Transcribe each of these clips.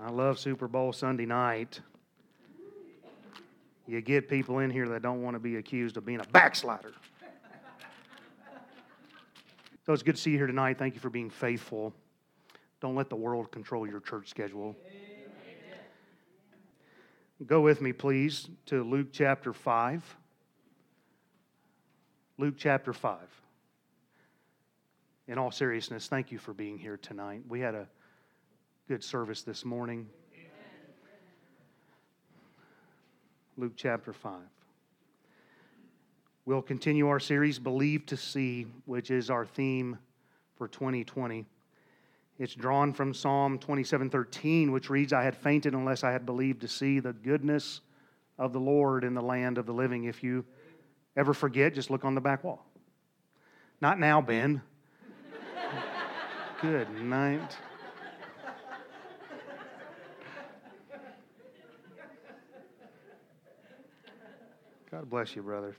I love Super Bowl Sunday night. You get people in here that don't want to be accused of being a backslider. So it's good to see you here tonight. Thank you for being faithful. Don't let the world control your church schedule. Go with me, please, to Luke chapter 5. Luke chapter 5. In all seriousness, thank you for being here tonight. We had a good service this morning. Luke chapter 5. We'll continue our series, Believe to See, which is our theme for 2020. It's drawn from Psalm 27:13, which reads, I had fainted unless I had believed to see the goodness of the Lord in the land of the living. If you ever forget, just look on the back wall. Not now, Ben. Good night. God bless you, brother.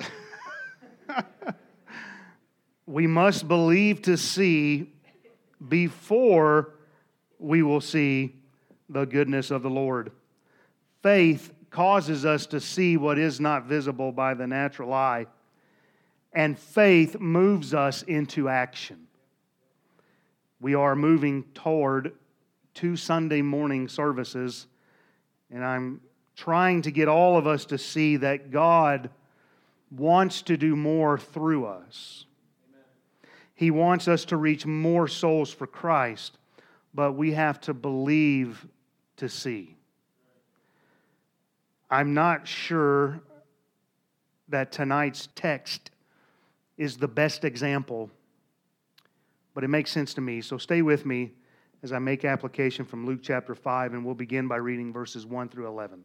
we must believe to see before we will see the goodness of the Lord. Faith causes us to see what is not visible by the natural eye, and faith moves us into action. We are moving toward two Sunday morning services, and I'm trying to get all of us to see that God wants to do more through us. He wants us to reach more souls for Christ, but we have to believe to see. I'm not sure that tonight's text is the best example, but it makes sense to me. So stay with me as I make application from Luke chapter 5, and we'll begin by reading verses 1 through 11.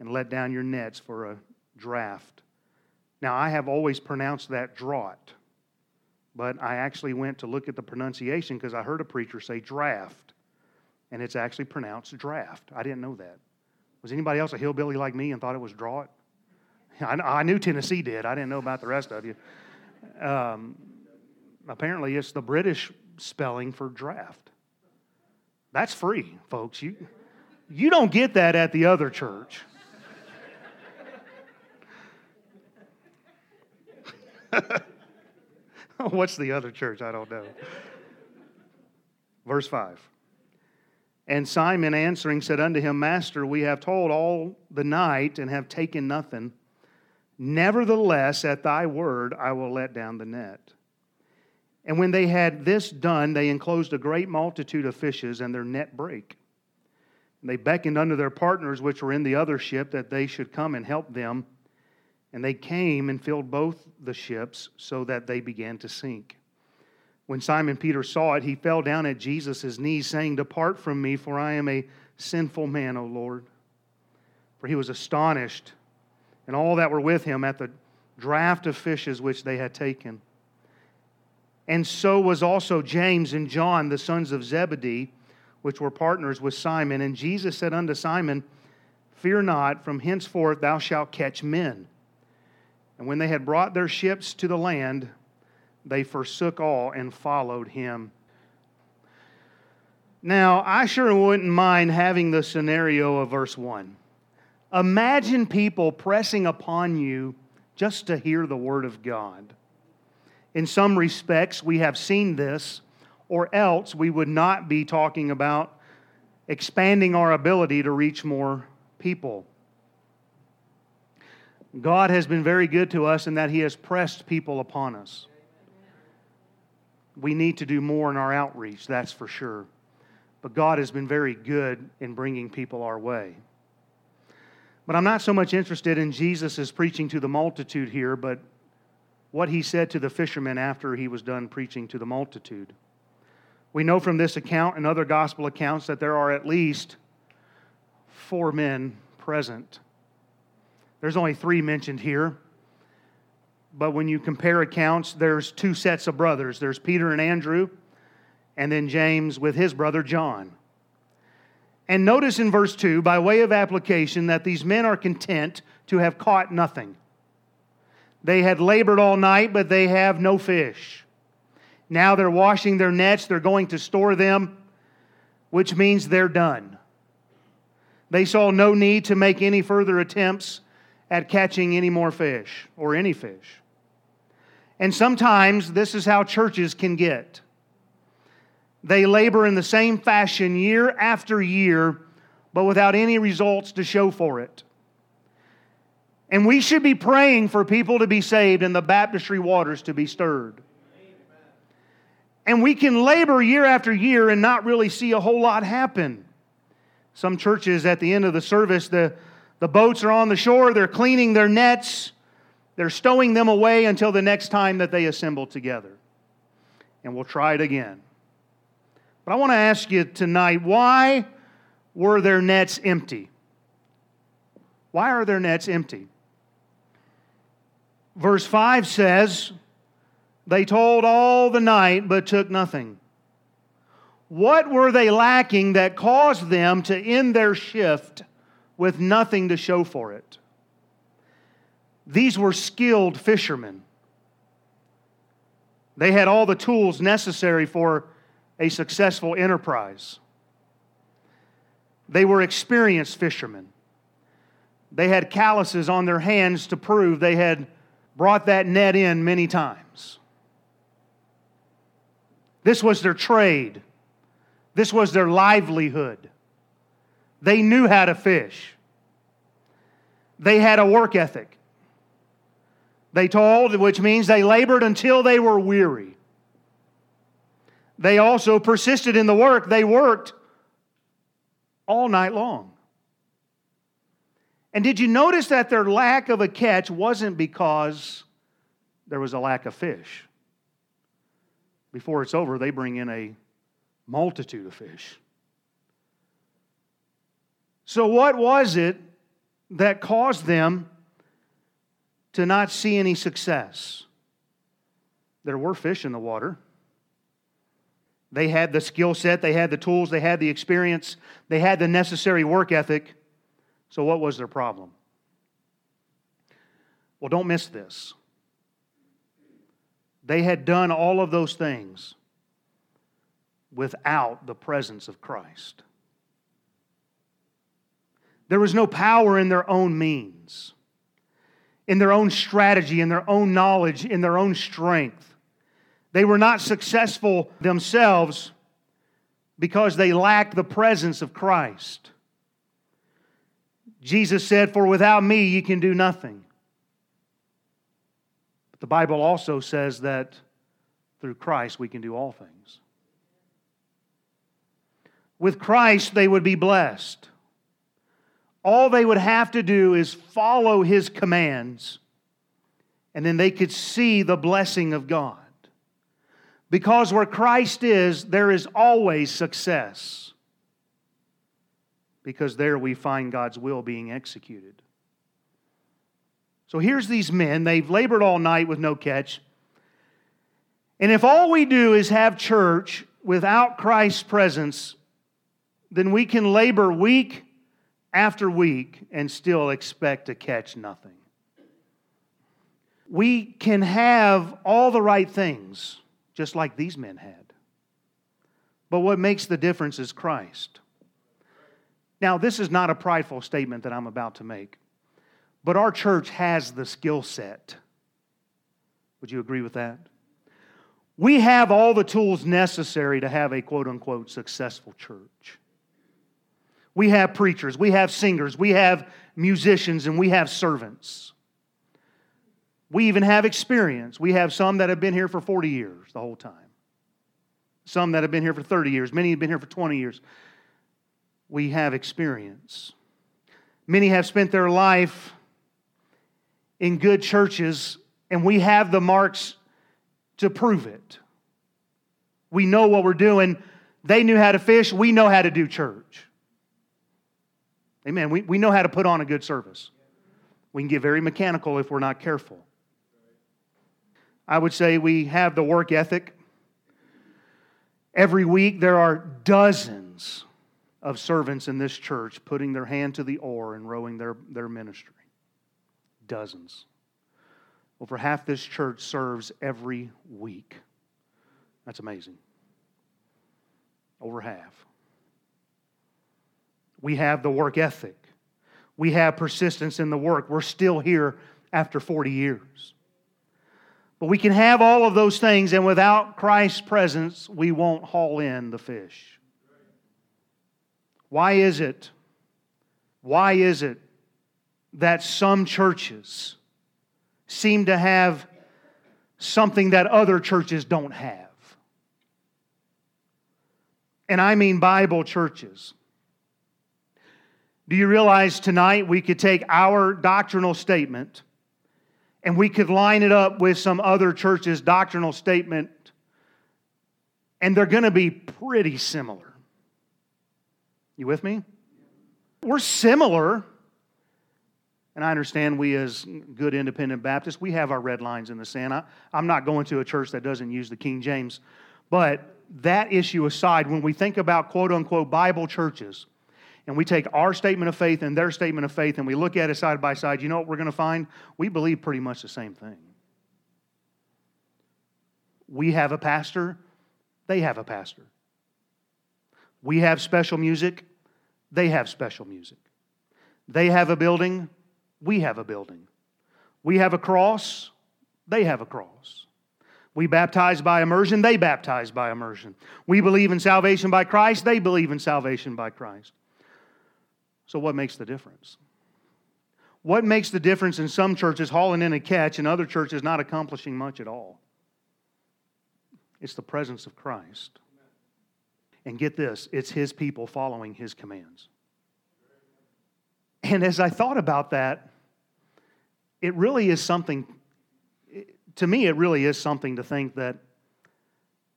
and let down your nets for a draft. Now, I have always pronounced that draught, but I actually went to look at the pronunciation because I heard a preacher say draft, and it's actually pronounced draft. I didn't know that. Was anybody else a hillbilly like me and thought it was draught? I, knew Tennessee did. I didn't know about the rest of you. Um, apparently, it's the British spelling for draft. That's free, folks. You, you don't get that at the other church. What's the other church? I don't know. Verse 5. And Simon answering said unto him, Master, we have told all the night and have taken nothing. Nevertheless, at thy word, I will let down the net. And when they had this done, they enclosed a great multitude of fishes, and their net brake. And they beckoned unto their partners which were in the other ship that they should come and help them. And they came and filled both the ships so that they began to sink. When Simon Peter saw it, he fell down at Jesus' knees, saying, Depart from me, for I am a sinful man, O Lord. For he was astonished, and all that were with him at the draught of fishes which they had taken. And so was also James and John, the sons of Zebedee, which were partners with Simon. And Jesus said unto Simon, Fear not, from henceforth thou shalt catch men. And when they had brought their ships to the land, they forsook all and followed him. Now, I sure wouldn't mind having the scenario of verse 1. Imagine people pressing upon you just to hear the word of God. In some respects, we have seen this, or else we would not be talking about expanding our ability to reach more people. God has been very good to us in that He has pressed people upon us. We need to do more in our outreach, that's for sure. But God has been very good in bringing people our way. But I'm not so much interested in Jesus' preaching to the multitude here, but what he said to the fishermen after he was done preaching to the multitude. We know from this account and other gospel accounts that there are at least four men present. There's only three mentioned here. But when you compare accounts, there's two sets of brothers there's Peter and Andrew, and then James with his brother John. And notice in verse 2, by way of application, that these men are content to have caught nothing. They had labored all night, but they have no fish. Now they're washing their nets, they're going to store them, which means they're done. They saw no need to make any further attempts at catching any more fish or any fish. And sometimes this is how churches can get. They labor in the same fashion year after year, but without any results to show for it. And we should be praying for people to be saved and the baptistry waters to be stirred. And we can labor year after year and not really see a whole lot happen. Some churches at the end of the service, the, the boats are on the shore, they're cleaning their nets, they're stowing them away until the next time that they assemble together. And we'll try it again. But I want to ask you tonight why were their nets empty? Why are their nets empty? Verse 5 says, They told all the night, but took nothing. What were they lacking that caused them to end their shift with nothing to show for it? These were skilled fishermen. They had all the tools necessary for a successful enterprise. They were experienced fishermen. They had calluses on their hands to prove they had brought that net in many times. This was their trade, this was their livelihood. They knew how to fish, they had a work ethic. They told, which means they labored until they were weary. They also persisted in the work. They worked all night long. And did you notice that their lack of a catch wasn't because there was a lack of fish? Before it's over, they bring in a multitude of fish. So, what was it that caused them to not see any success? There were fish in the water. They had the skill set, they had the tools, they had the experience, they had the necessary work ethic. So, what was their problem? Well, don't miss this. They had done all of those things without the presence of Christ. There was no power in their own means, in their own strategy, in their own knowledge, in their own strength. They were not successful themselves because they lacked the presence of Christ. Jesus said, For without me you can do nothing. But the Bible also says that through Christ we can do all things. With Christ, they would be blessed. All they would have to do is follow his commands, and then they could see the blessing of God. Because where Christ is, there is always success. Because there we find God's will being executed. So here's these men. They've labored all night with no catch. And if all we do is have church without Christ's presence, then we can labor week after week and still expect to catch nothing. We can have all the right things just like these men had. But what makes the difference is Christ. Now, this is not a prideful statement that I'm about to make, but our church has the skill set. Would you agree with that? We have all the tools necessary to have a quote unquote successful church. We have preachers, we have singers, we have musicians, and we have servants. We even have experience. We have some that have been here for 40 years the whole time, some that have been here for 30 years, many have been here for 20 years. We have experience. Many have spent their life in good churches, and we have the marks to prove it. We know what we're doing. They knew how to fish. We know how to do church. Amen. We, we know how to put on a good service. We can get very mechanical if we're not careful. I would say we have the work ethic. Every week there are dozens of servants in this church putting their hand to the oar and rowing their, their ministry. Dozens. Over half this church serves every week. That's amazing. Over half. We have the work ethic. We have persistence in the work. We're still here after 40 years. But we can have all of those things, and without Christ's presence, we won't haul in the fish. Why is it? Why is it that some churches seem to have something that other churches don't have? And I mean Bible churches. Do you realize tonight we could take our doctrinal statement and we could line it up with some other church's doctrinal statement, and they're going to be pretty similar. You with me? We're similar. And I understand we, as good independent Baptists, we have our red lines in the sand. I, am not going to a church that doesn't use the King James. But that issue aside, when we think about quote unquote Bible churches, and we take our statement of faith and their statement of faith and we look at it side by side, you know what we're going to find? We believe pretty much the same thing. We have a pastor, they have a pastor. We have special music, they have special music. They have a building, we have a building. We have a cross, they have a cross. We baptize by immersion, they baptize by immersion. We believe in salvation by Christ, they believe in salvation by Christ. So, what makes the difference? What makes the difference in some churches hauling in a catch and other churches not accomplishing much at all? It's the presence of Christ. And get this it's His people following His commands. And as I thought about that, it really is something, to me, it really is something to think that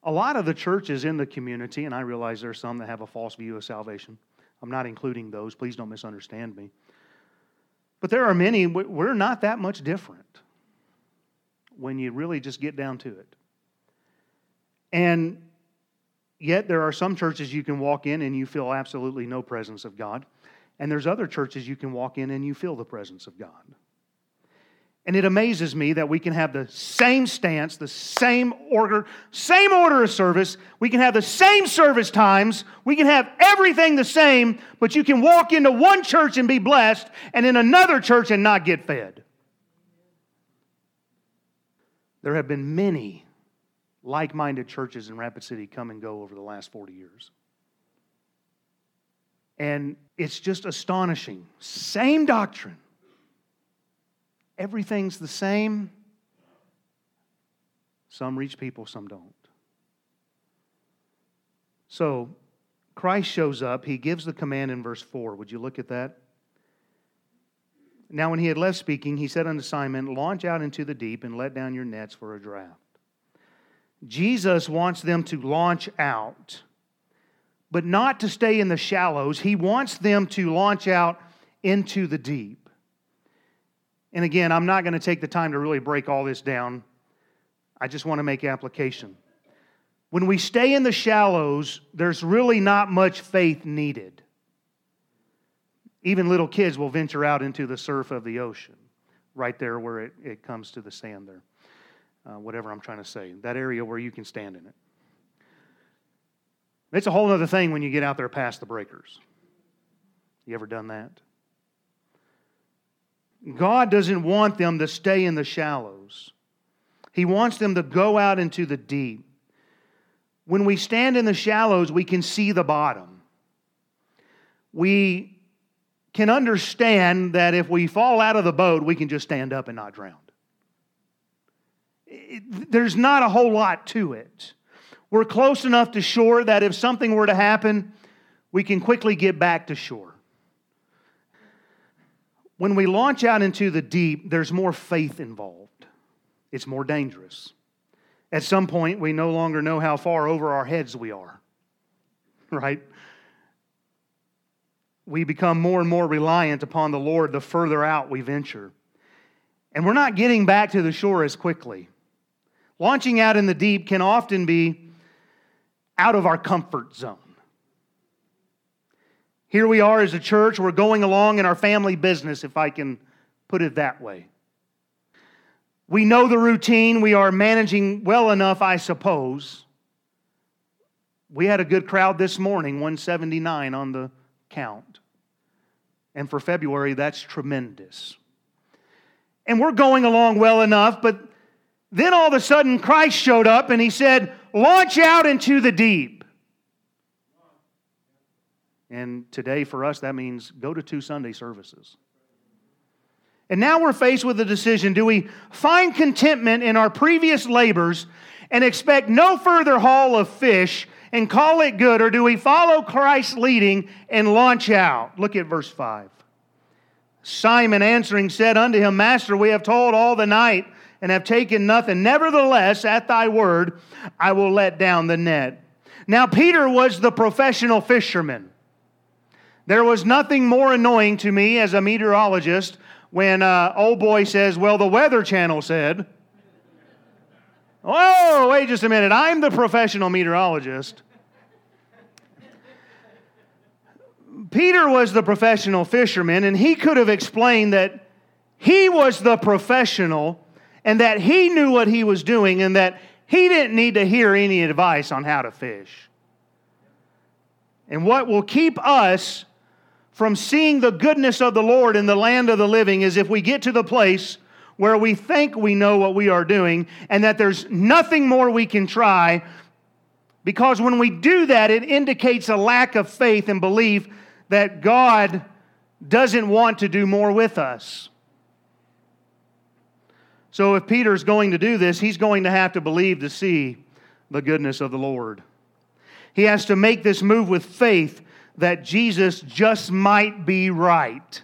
a lot of the churches in the community, and I realize there are some that have a false view of salvation I'm not including those. Please don't misunderstand me. But there are many, we're not that much different when you really just get down to it. And yet, there are some churches you can walk in and you feel absolutely no presence of God. And there's other churches you can walk in and you feel the presence of God. And it amazes me that we can have the same stance, the same order, same order of service. We can have the same service times. We can have everything the same, but you can walk into one church and be blessed and in another church and not get fed. There have been many like minded churches in Rapid City come and go over the last 40 years. And it's just astonishing. Same doctrine everything's the same. Some reach people, some don't. So, Christ shows up. He gives the command in verse 4. Would you look at that? Now, when he had left speaking, he said unto Simon, Launch out into the deep and let down your nets for a draught. Jesus wants them to launch out, but not to stay in the shallows. He wants them to launch out into the deep. And again, I'm not going to take the time to really break all this down. I just want to make application. When we stay in the shallows, there's really not much faith needed. Even little kids will venture out into the surf of the ocean, right there where it, it comes to the sand there. Uh, whatever I'm trying to say, that area where you can stand in it. It's a whole other thing when you get out there past the breakers. You ever done that? God doesn't want them to stay in the shallows. He wants them to go out into the deep. When we stand in the shallows, we can see the bottom. We can understand that if we fall out of the boat, we can just stand up and not drown. there's not a whole lot to it. We're close enough to shore that if something were to happen, we can quickly get back to shore. When we launch out into the deep, there's more faith involved, it's more dangerous. At some point, we no longer know how far over our heads we are, right? We become more and more reliant upon the Lord the further out we venture. And we're not getting back to the shore as quickly. Launching out in the deep can often be out of our comfort zone. Here we are as a church, we're going along in our family business, if I can put it that way. We know the routine, we are managing well enough, I suppose. We had a good crowd this morning, 179 on the count. And for February, that's tremendous. And we're going along well enough, but then all of a sudden Christ showed up and he said, Launch out into the deep. And today for us, that means go to two Sunday services. And now we're faced with a decision do we find contentment in our previous labors and expect no further haul of fish and call it good, or do we follow Christ's leading and launch out? Look at verse 5. Simon answering said unto him, Master, we have toiled all the night and have taken nothing. Nevertheless, at thy word, I will let down the net. Now, Peter was the professional fisherman. There was nothing more annoying to me as a meteorologist when uh, old boy says, Well, the Weather Channel said. Oh, wait just a minute. I'm the professional meteorologist. Peter was the professional fisherman, and he could have explained that he was the professional and that he knew what he was doing and that he didn't need to hear any advice on how to fish. And what will keep us from seeing the goodness of the Lord in the land of the living is if we get to the place where we think we know what we are doing and that there's nothing more we can try. Because when we do that, it indicates a lack of faith and belief that God doesn't want to do more with us. So if Peter's going to do this, he's going to have to believe to see the goodness of the Lord. He has to make this move with faith that Jesus just might be right.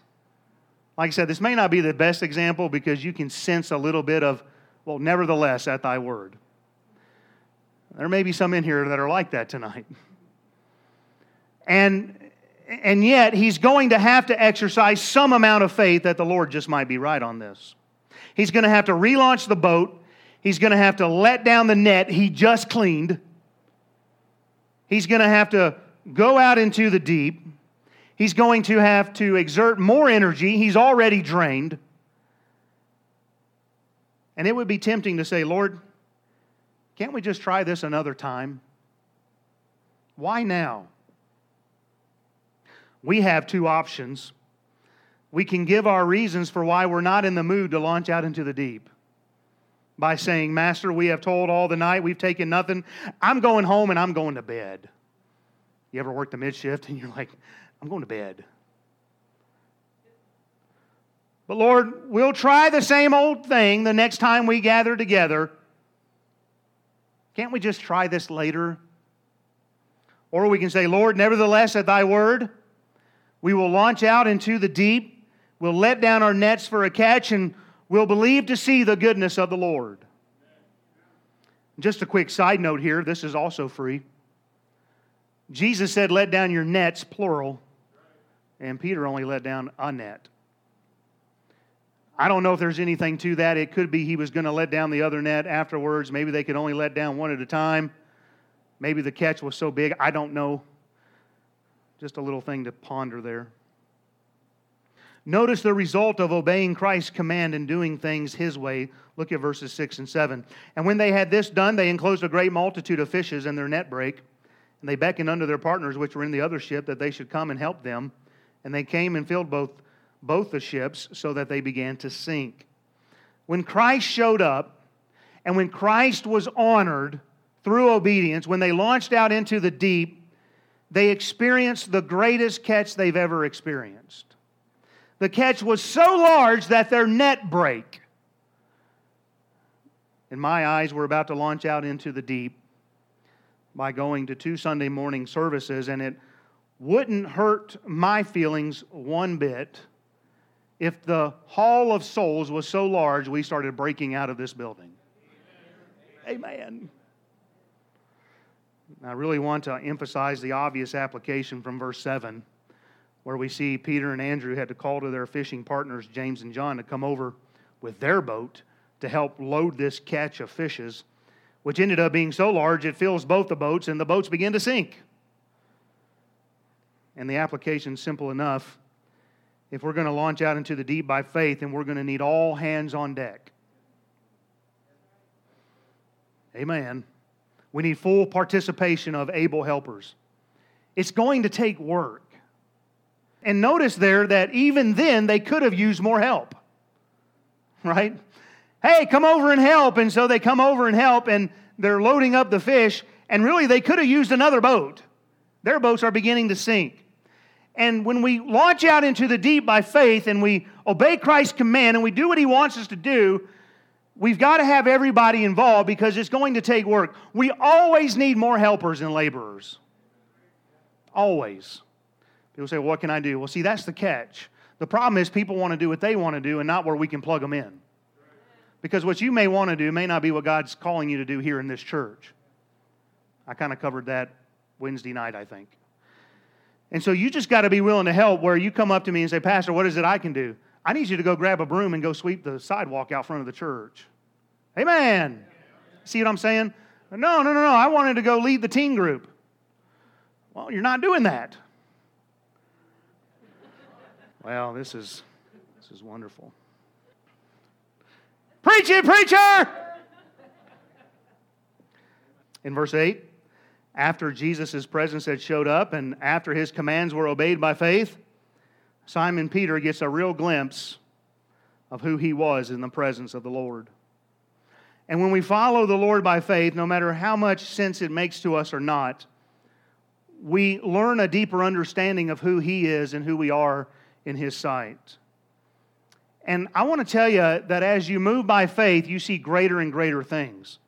Like I said, this may not be the best example because you can sense a little bit of, well, nevertheless, at thy word. There may be some in here that are like that tonight. And, and yet, he's going to have to exercise some amount of faith that the Lord just might be right on this. He's going to have to relaunch the boat. He's going to have to let down the net he just cleaned. He's going to have to go out into the deep. He's going to have to exert more energy. He's already drained. And it would be tempting to say, Lord, can't we just try this another time? Why now? We have two options. We can give our reasons for why we're not in the mood to launch out into the deep by saying, Master, we have told all the night, we've taken nothing. I'm going home and I'm going to bed. You ever worked a mid shift and you're like, I'm going to bed? But Lord, we'll try the same old thing the next time we gather together. Can't we just try this later? Or we can say, Lord, nevertheless, at thy word, we will launch out into the deep. We'll let down our nets for a catch and we'll believe to see the goodness of the Lord. Just a quick side note here this is also free. Jesus said, Let down your nets, plural, and Peter only let down a net. I don't know if there's anything to that. It could be he was going to let down the other net afterwards. Maybe they could only let down one at a time. Maybe the catch was so big. I don't know. Just a little thing to ponder there. Notice the result of obeying Christ's command and doing things his way. Look at verses 6 and 7. And when they had this done, they enclosed a great multitude of fishes, and their net brake. And they beckoned unto their partners which were in the other ship that they should come and help them. And they came and filled both, both the ships so that they began to sink. When Christ showed up and when Christ was honored through obedience, when they launched out into the deep, they experienced the greatest catch they've ever experienced. The catch was so large that their net break. In my eyes, we're about to launch out into the deep by going to two Sunday morning services, and it wouldn't hurt my feelings one bit if the haul of souls was so large we started breaking out of this building. Amen. I really want to emphasize the obvious application from verse 7, where we see Peter and Andrew had to call to their fishing partners, James and John, to come over with their boat to help load this catch of fishes, which ended up being so large it fills both the boats and the boats begin to sink. And the application is simple enough. If we're going to launch out into the deep by faith, then we're going to need all hands on deck. Amen. We need full participation of able helpers. It's going to take work. And notice there that even then they could have used more help. Right? Hey, come over and help. And so they come over and help and they're loading up the fish. And really, they could have used another boat. Their boats are beginning to sink. And when we launch out into the deep by faith and we obey Christ's command and we do what He wants us to do, we've got to have everybody involved because it's going to take work. We always need more helpers and laborers. Always. People say, well, What can I do? Well, see, that's the catch. The problem is people want to do what they want to do and not where we can plug them in. Because what you may want to do may not be what God's calling you to do here in this church. I kind of covered that Wednesday night, I think. And so you just got to be willing to help where you come up to me and say, Pastor, what is it I can do? I need you to go grab a broom and go sweep the sidewalk out front of the church. Amen. See what I'm saying? No, no, no, no. I wanted to go lead the teen group. Well, you're not doing that. Well, this is this is wonderful. Preach it, preacher! In verse 8, after Jesus' presence had showed up and after his commands were obeyed by faith, Simon Peter gets a real glimpse of who he was in the presence of the Lord. And when we follow the Lord by faith, no matter how much sense it makes to us or not, we learn a deeper understanding of who he is and who we are in his sight. And I want to tell you that as you move by faith, you see greater and greater things.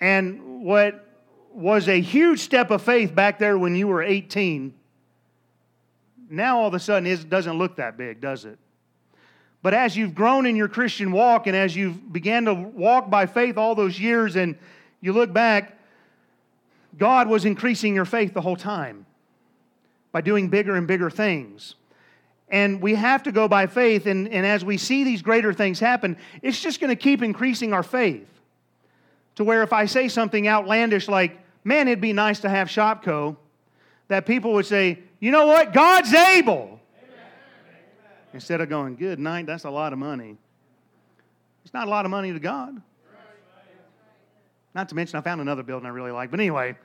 And what was a huge step of faith back there when you were 18 now all of a sudden it doesn't look that big, does it? But as you've grown in your Christian walk and as you've began to walk by faith all those years and you look back, God was increasing your faith the whole time by doing bigger and bigger things. And we have to go by faith, and, and as we see these greater things happen, it's just going to keep increasing our faith. To where if I say something outlandish like, man, it'd be nice to have Shopko, that people would say, you know what? God's able. Instead of going, good night, that's a lot of money. It's not a lot of money to God. Not to mention, I found another building I really like. But anyway,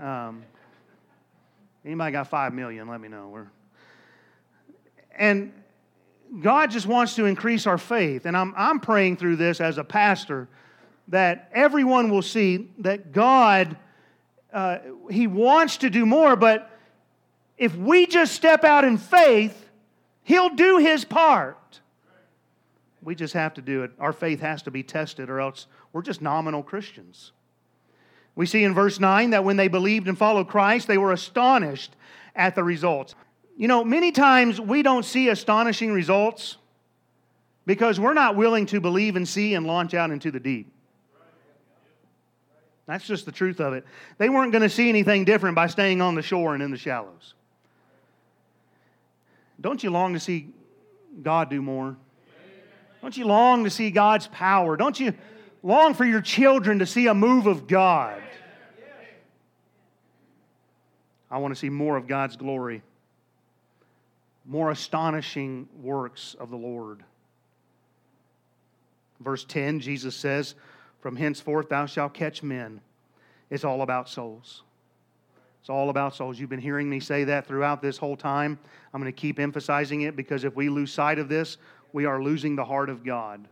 um, anybody got five million? Let me know. We're, and God just wants to increase our faith. And I'm, I'm praying through this as a pastor that everyone will see that God, uh, He wants to do more, but if we just step out in faith, He'll do His part. We just have to do it. Our faith has to be tested, or else we're just nominal Christians. We see in verse 9 that when they believed and followed Christ, they were astonished at the results. You know, many times we don't see astonishing results because we're not willing to believe and see and launch out into the deep. That's just the truth of it. They weren't going to see anything different by staying on the shore and in the shallows. Don't you long to see God do more? Don't you long to see God's power? Don't you long for your children to see a move of God? I want to see more of God's glory, more astonishing works of the Lord. Verse 10, Jesus says, From henceforth thou shalt catch men. It's all about souls. It's all about souls. You've been hearing me say that throughout this whole time. I'm going to keep emphasizing it because if we lose sight of this, we are losing the heart of God.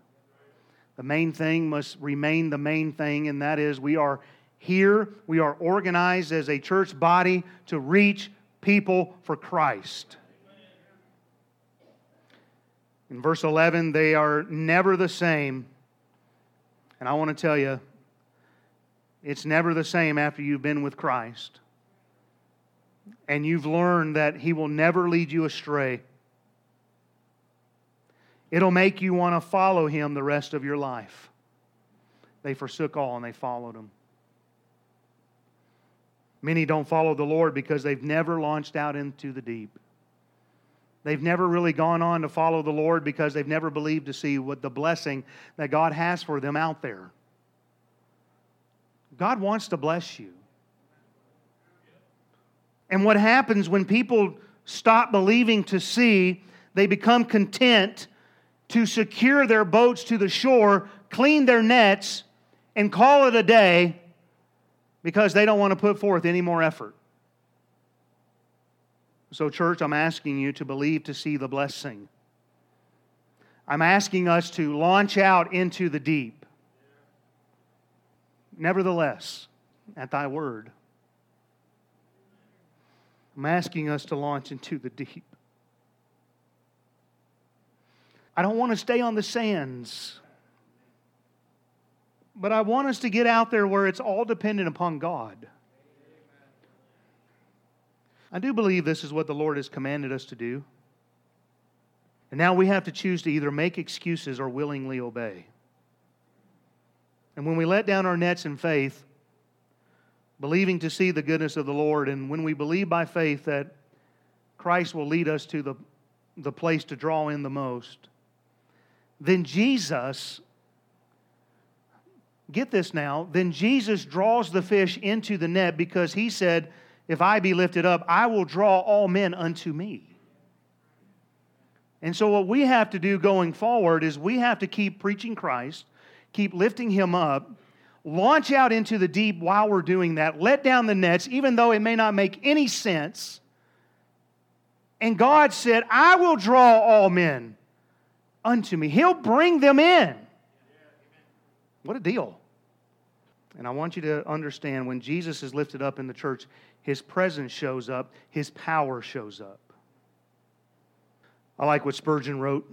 The main thing must remain the main thing, and that is we are here, we are organized as a church body to reach people for Christ. In verse 11, they are never the same. And I want to tell you, it's never the same after you've been with Christ and you've learned that He will never lead you astray, it'll make you want to follow Him the rest of your life. they forsook all and they followed him. Many don't follow the Lord because they've never launched out into the deep. They've never really gone on to follow the Lord because they've never believed to see what the blessing that God has for them out there. God wants to bless you. And what happens when people stop believing to see, they become content to secure their boats to the shore, clean their nets, and call it a day because they don't want to put forth any more effort. So, church, I'm asking you to believe to see the blessing. I'm asking us to launch out into the deep. Nevertheless, at thy word, I'm asking us to launch into the deep. I don't want to stay on the sands, but I want us to get out there where it's all dependent upon God. I do believe this is what the Lord has commanded us to do. And now we have to choose to either make excuses or willingly obey. And when we let down our nets in faith, believing to see the goodness of the Lord, and when we believe by faith that Christ will lead us to the, the place to draw in the most, then Jesus, get this now, then Jesus draws the fish into the net because he said, If I be lifted up, I will draw all men unto me. And so, what we have to do going forward is we have to keep preaching Christ, keep lifting him up, launch out into the deep while we're doing that, let down the nets, even though it may not make any sense. And God said, I will draw all men unto me. He'll bring them in. What a deal. And I want you to understand when Jesus is lifted up in the church, his presence shows up, his power shows up. I like what Spurgeon wrote.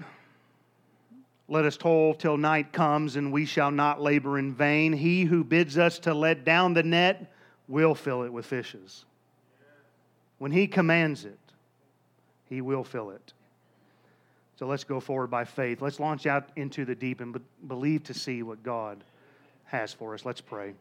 Let us toil till night comes, and we shall not labor in vain. He who bids us to let down the net will fill it with fishes. When he commands it, he will fill it. So let's go forward by faith. Let's launch out into the deep and be- believe to see what God has for us. Let's pray.